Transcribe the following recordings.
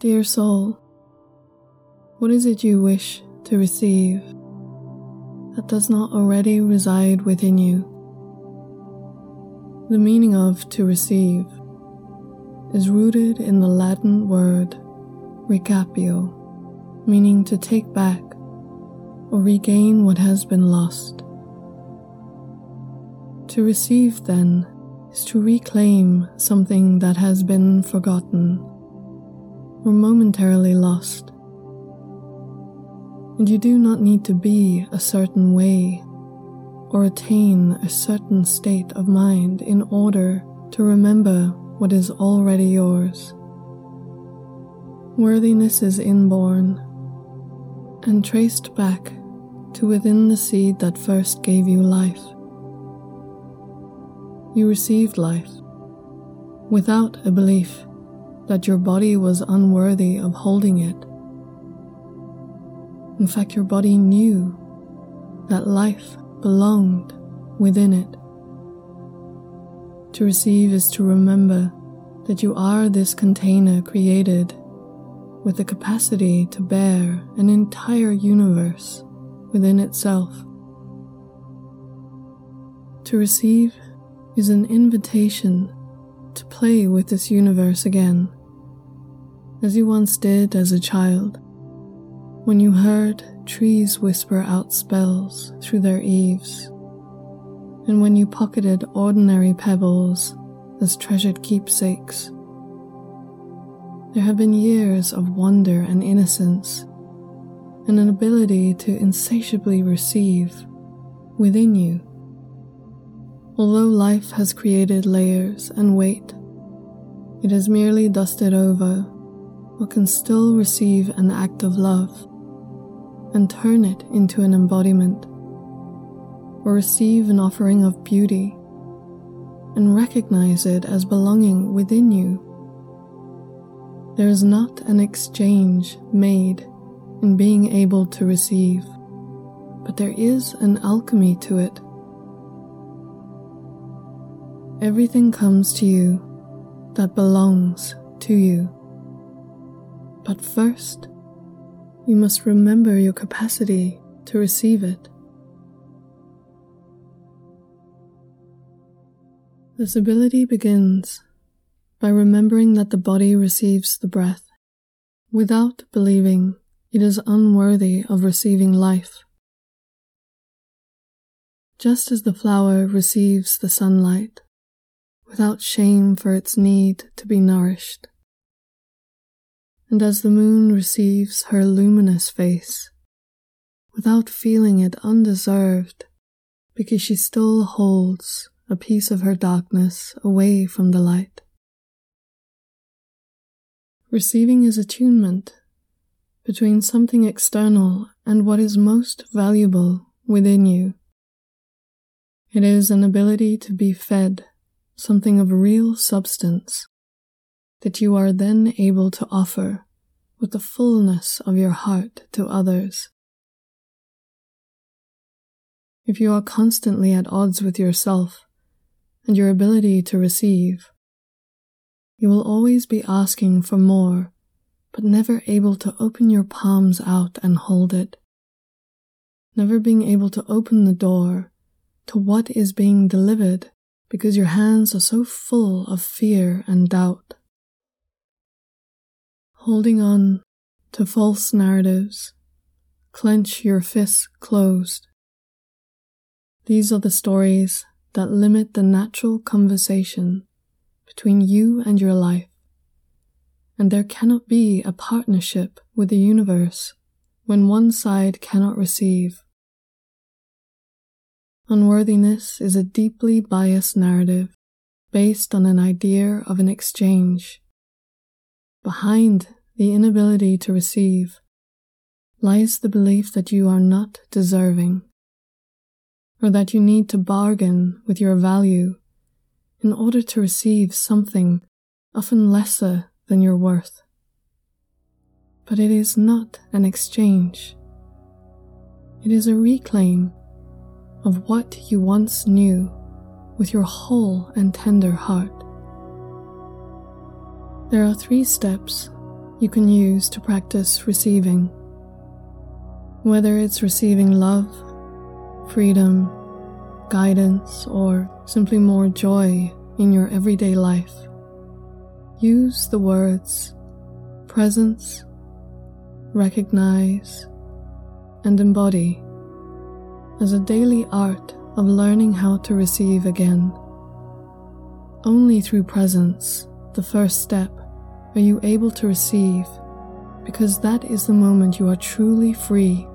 Dear soul, what is it you wish to receive that does not already reside within you? The meaning of to receive is rooted in the Latin word recapio, meaning to take back or regain what has been lost. To receive, then, is to reclaim something that has been forgotten or momentarily lost. And you do not need to be a certain way or attain a certain state of mind in order to remember what is already yours. Worthiness is inborn and traced back to within the seed that first gave you life. You received life without a belief that your body was unworthy of holding it. In fact, your body knew that life belonged within it. To receive is to remember that you are this container created with the capacity to bear an entire universe within itself. To receive is an invitation to play with this universe again, as you once did as a child, when you heard trees whisper out spells through their eaves, and when you pocketed ordinary pebbles as treasured keepsakes there have been years of wonder and innocence, and an ability to insatiably receive within you. Although life has created layers and weight, it is merely dusted over but can still receive an act of love and turn it into an embodiment, or receive an offering of beauty and recognize it as belonging within you there is not an exchange made in being able to receive, but there is an alchemy to it. Everything comes to you that belongs to you. But first, you must remember your capacity to receive it. This ability begins by remembering that the body receives the breath, without believing it is unworthy of receiving life. Just as the flower receives the sunlight, without shame for its need to be nourished, and as the moon receives her luminous face, without feeling it undeserved, because she still holds a piece of her darkness away from the light. Receiving is attunement between something external and what is most valuable within you. It is an ability to be fed something of real substance that you are then able to offer with the fullness of your heart to others. If you are constantly at odds with yourself and your ability to receive, you will always be asking for more, but never able to open your palms out and hold it. Never being able to open the door to what is being delivered because your hands are so full of fear and doubt. Holding on to false narratives, clench your fists closed. These are the stories that limit the natural conversation between you and your life, and there cannot be a partnership with the universe when one side cannot receive. Unworthiness is a deeply biased narrative based on an idea of an exchange. Behind the inability to receive lies the belief that you are not deserving, or that you need to bargain with your value in order to receive something often lesser than your worth. But it is not an exchange. It is a reclaim of what you once knew with your whole and tender heart. There are three steps you can use to practice receiving. Whether it's receiving love, freedom, guidance, or simply more joy in your everyday life, use the words presence, recognize, and embody as a daily art of learning how to receive again. Only through presence, the first step, are you able to receive, because that is the moment you are truly free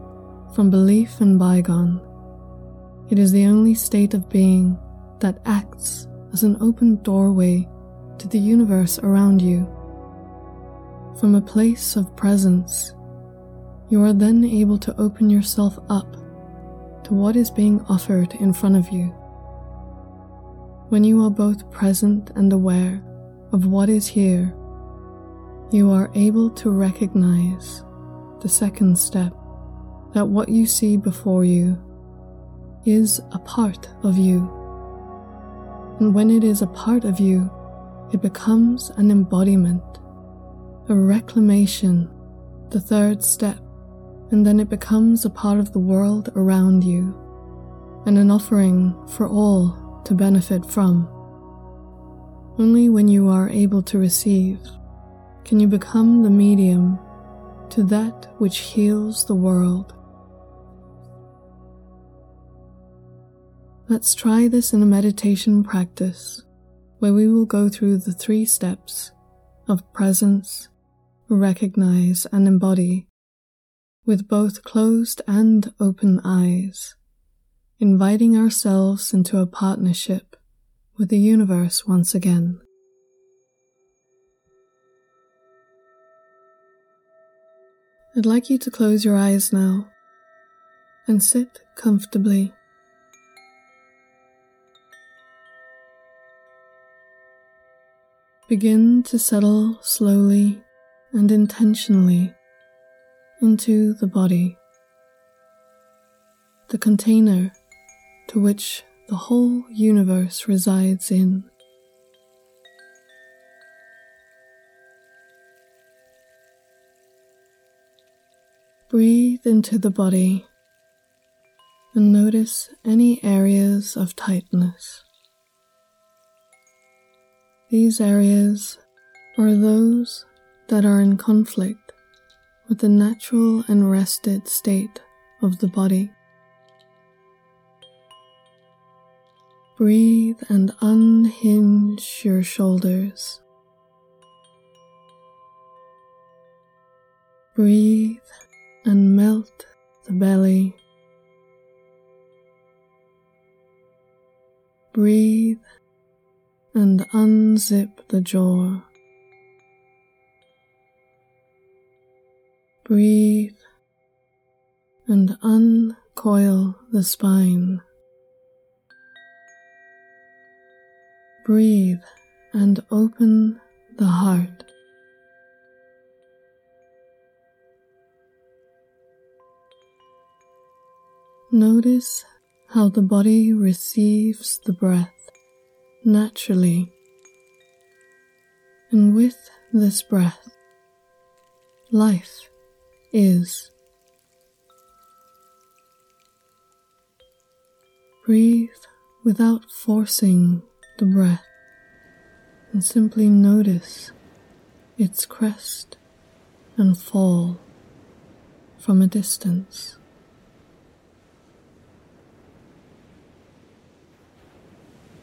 from belief and bygone. It is the only state of being that acts as an open doorway to the universe around you. From a place of presence, you are then able to open yourself up to what is being offered in front of you. When you are both present and aware of what is here, you are able to recognize the second step that what you see before you is a part of you. And when it is a part of you, it becomes an embodiment, a reclamation, the third step and then it becomes a part of the world around you and an offering for all to benefit from. Only when you are able to receive can you become the medium to that which heals the world. Let's try this in a meditation practice where we will go through the three steps of presence, recognize, and embody with both closed and open eyes, inviting ourselves into a partnership with the universe once again. I'd like you to close your eyes now and sit comfortably. Begin to settle slowly and intentionally into the body, the container to which the whole universe resides in. Breathe into the body and notice any areas of tightness. These areas are those that are in conflict with the natural and rested state of the body. Breathe and unhinge your shoulders. Breathe and melt the belly. Breathe and unzip the jaw. Breathe and uncoil the spine. Breathe and open the heart. Notice how the body receives the breath naturally. And with this breath, life is. Breathe without forcing the breath and simply notice its crest and fall from a distance.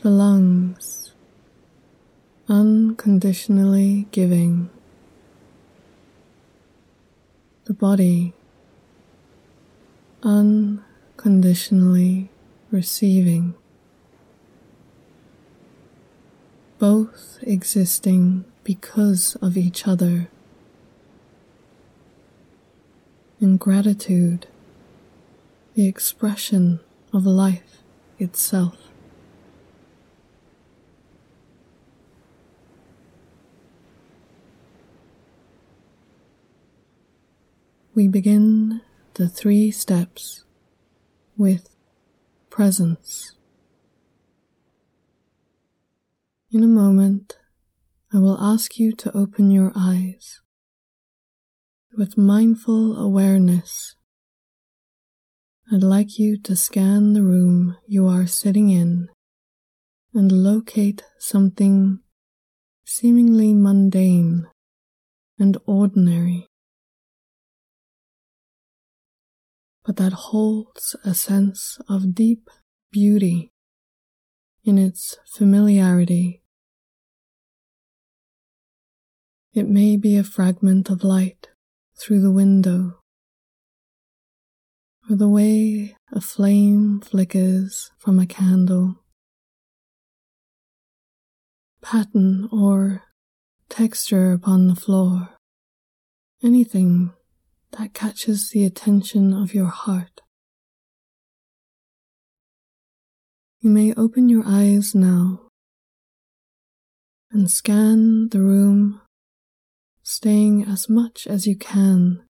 The lungs unconditionally giving the body unconditionally receiving, both existing because of each other. In gratitude, the expression of life itself. We begin the three steps with presence. In a moment, I will ask you to open your eyes. with mindful awareness, I'd like you to scan the room you are sitting in and locate something seemingly mundane and ordinary, but that holds a sense of deep beauty in its familiarity. It may be a fragment of light through the window, or the way a flame flickers from a candle pattern or texture upon the floor, anything that catches the attention of your heart. You may open your eyes now and scan the room, staying as much as you can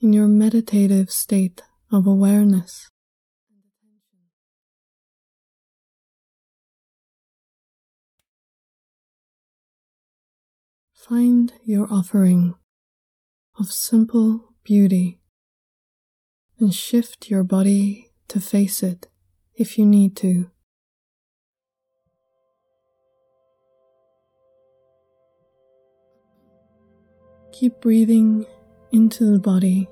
in your meditative state of awareness. Find your offering of simple beauty and shift your body to face it if you need to. Keep breathing into the body,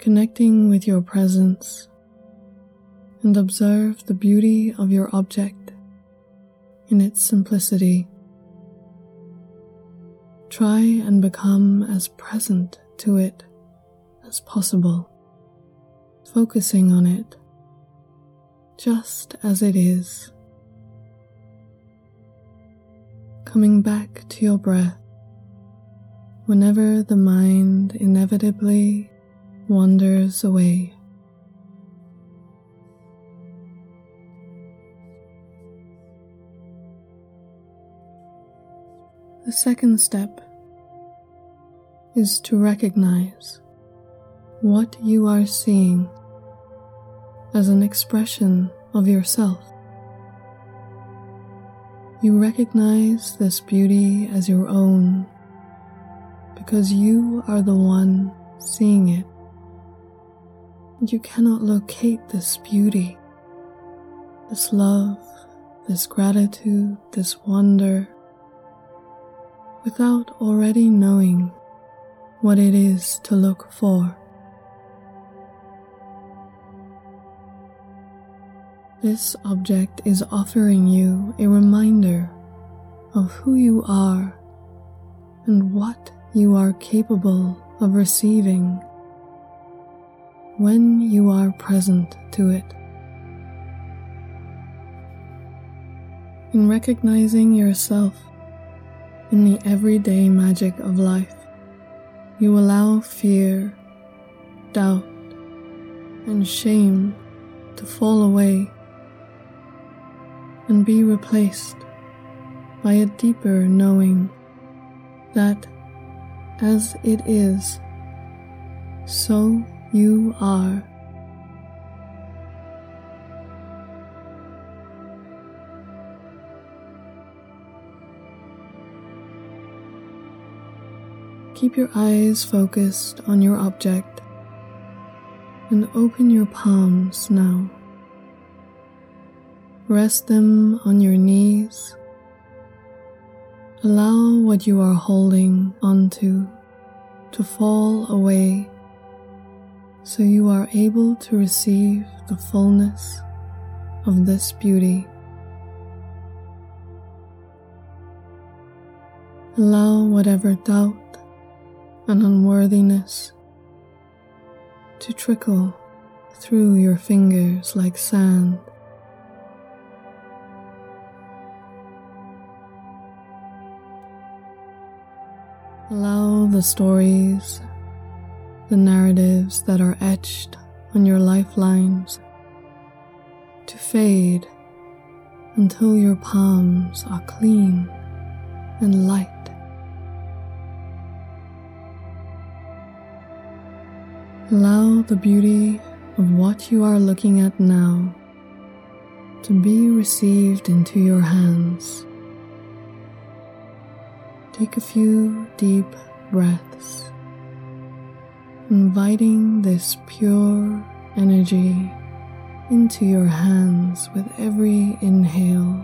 connecting with your presence, and observe the beauty of your object in its simplicity. Try and become as present to it as possible, focusing on it just as it is. Coming back to your breath whenever the mind inevitably wanders away. The second step is to recognize what you are seeing as an expression of yourself. You recognize this beauty as your own because you are the one seeing it. You cannot locate this beauty, this love, this gratitude, this wonder without already knowing what it is to look for. This object is offering you a reminder of who you are and what you are capable of receiving when you are present to it. In recognizing yourself in the everyday magic of life, you allow fear, doubt, and shame to fall away and be replaced by a deeper knowing that as it is, so you are. Keep your eyes focused on your object and open your palms now. Rest them on your knees. Allow what you are holding onto to fall away so you are able to receive the fullness of this beauty. Allow whatever doubt and unworthiness to trickle through your fingers like sand. Allow the stories, the narratives that are etched on your lifelines to fade until your palms are clean and light. Allow the beauty of what you are looking at now to be received into your hands. Take a few deep breaths inviting this pure energy into your hands with every inhale.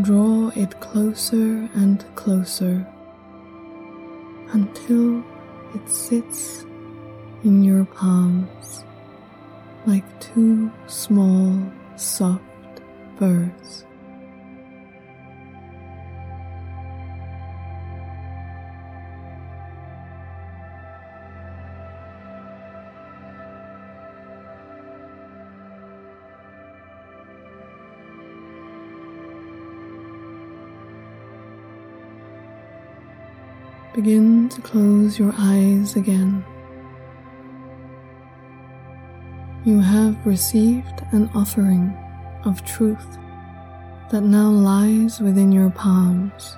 Draw it closer and closer until it sits in your palms like two small, soft birds. Begin to close your eyes again. You have received an offering of truth that now lies within your palms.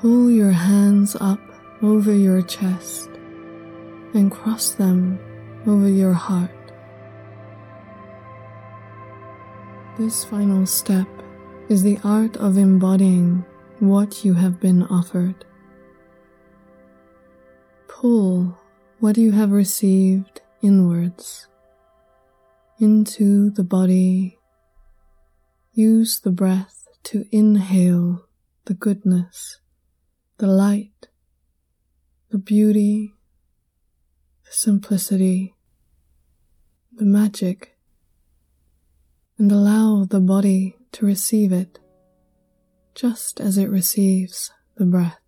Pull your hands up over your chest and cross them over your heart. This final step is the art of embodying what you have been offered. Pull what you have received inwards into the body. Use the breath to inhale the goodness, the light, the beauty, the simplicity, the magic, and allow the body to receive it just as it receives the breath.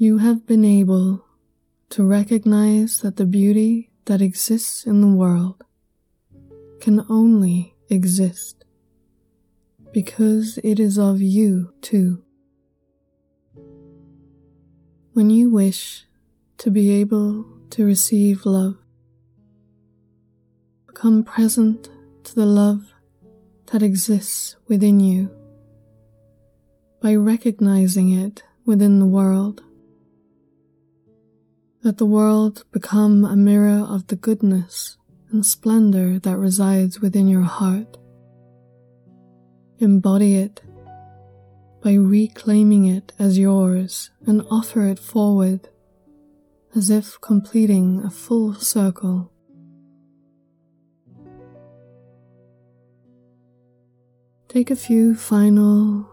You have been able to recognize that the beauty that exists in the world can only exist because it is of you too. When you wish to be able to receive love, become present to the love that exists within you by recognizing it within the world. Let the world become a mirror of the goodness and splendor that resides within your heart. Embody it by reclaiming it as yours and offer it forward as if completing a full circle. Take a few final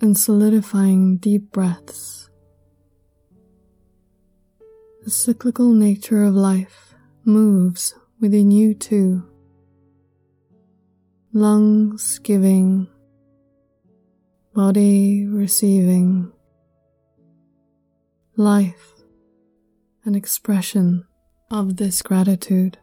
and solidifying deep breaths. The cyclical nature of life moves within you too. Lungs giving body receiving life an expression of this gratitude.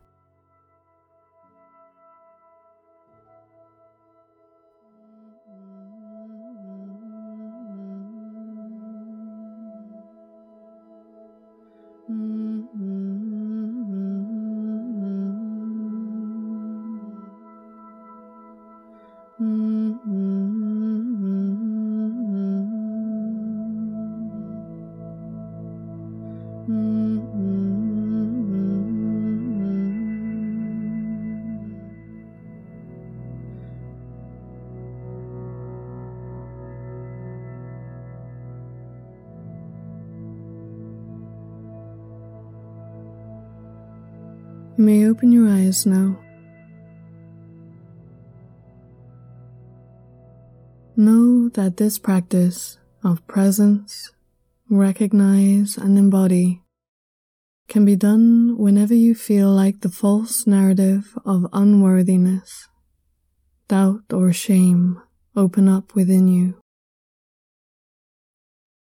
You may open your eyes now. Know that this practice of presence, recognize, and embody can be done whenever you feel like the false narrative of unworthiness, doubt, or shame open up within you.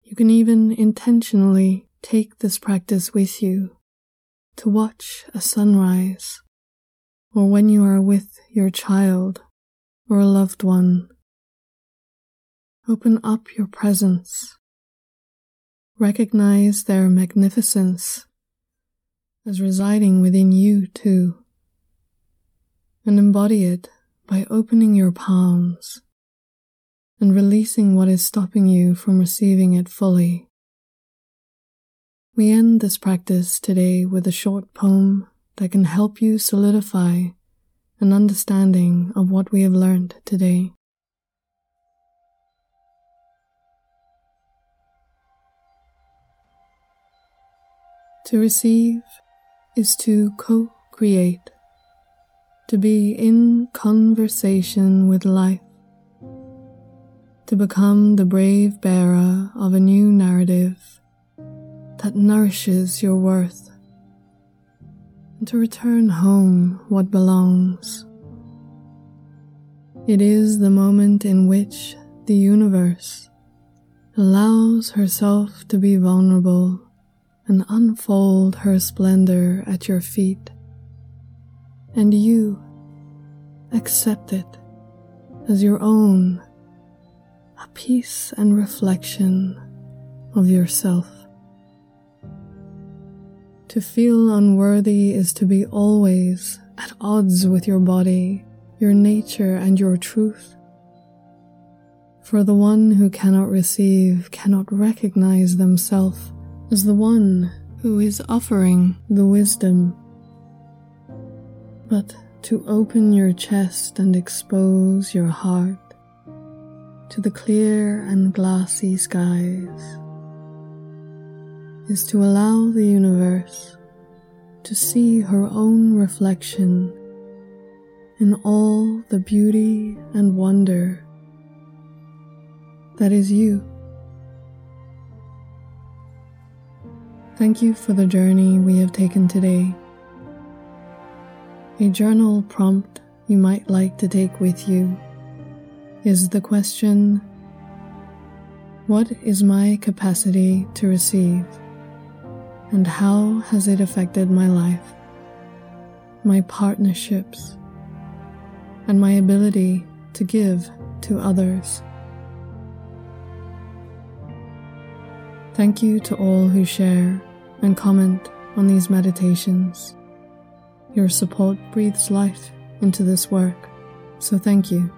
You can even intentionally take this practice with you to watch a sunrise, or when you are with your child or a loved one. Open up your presence. Recognize their magnificence as residing within you too, and embody it by opening your palms and releasing what is stopping you from receiving it fully. We end this practice today with a short poem that can help you solidify an understanding of what we have learned today. To receive is to co create, to be in conversation with life, to become the brave bearer of a new narrative that nourishes your worth, and to return home what belongs. It is the moment in which the universe allows herself to be vulnerable and unfold her splendor at your feet, and you accept it as your own, a piece and reflection of yourself. To feel unworthy is to be always at odds with your body, your nature, and your truth. For the one who cannot receive cannot recognize themselves as the one who is offering the wisdom. But to open your chest and expose your heart to the clear and glassy skies is to allow the universe to see her own reflection in all the beauty and wonder that is you. Thank you for the journey we have taken today. A journal prompt you might like to take with you is the question What is my capacity to receive? And how has it affected my life, my partnerships, and my ability to give to others. Thank you to all who share and comment on these meditations. Your support breathes life into this work, so thank you.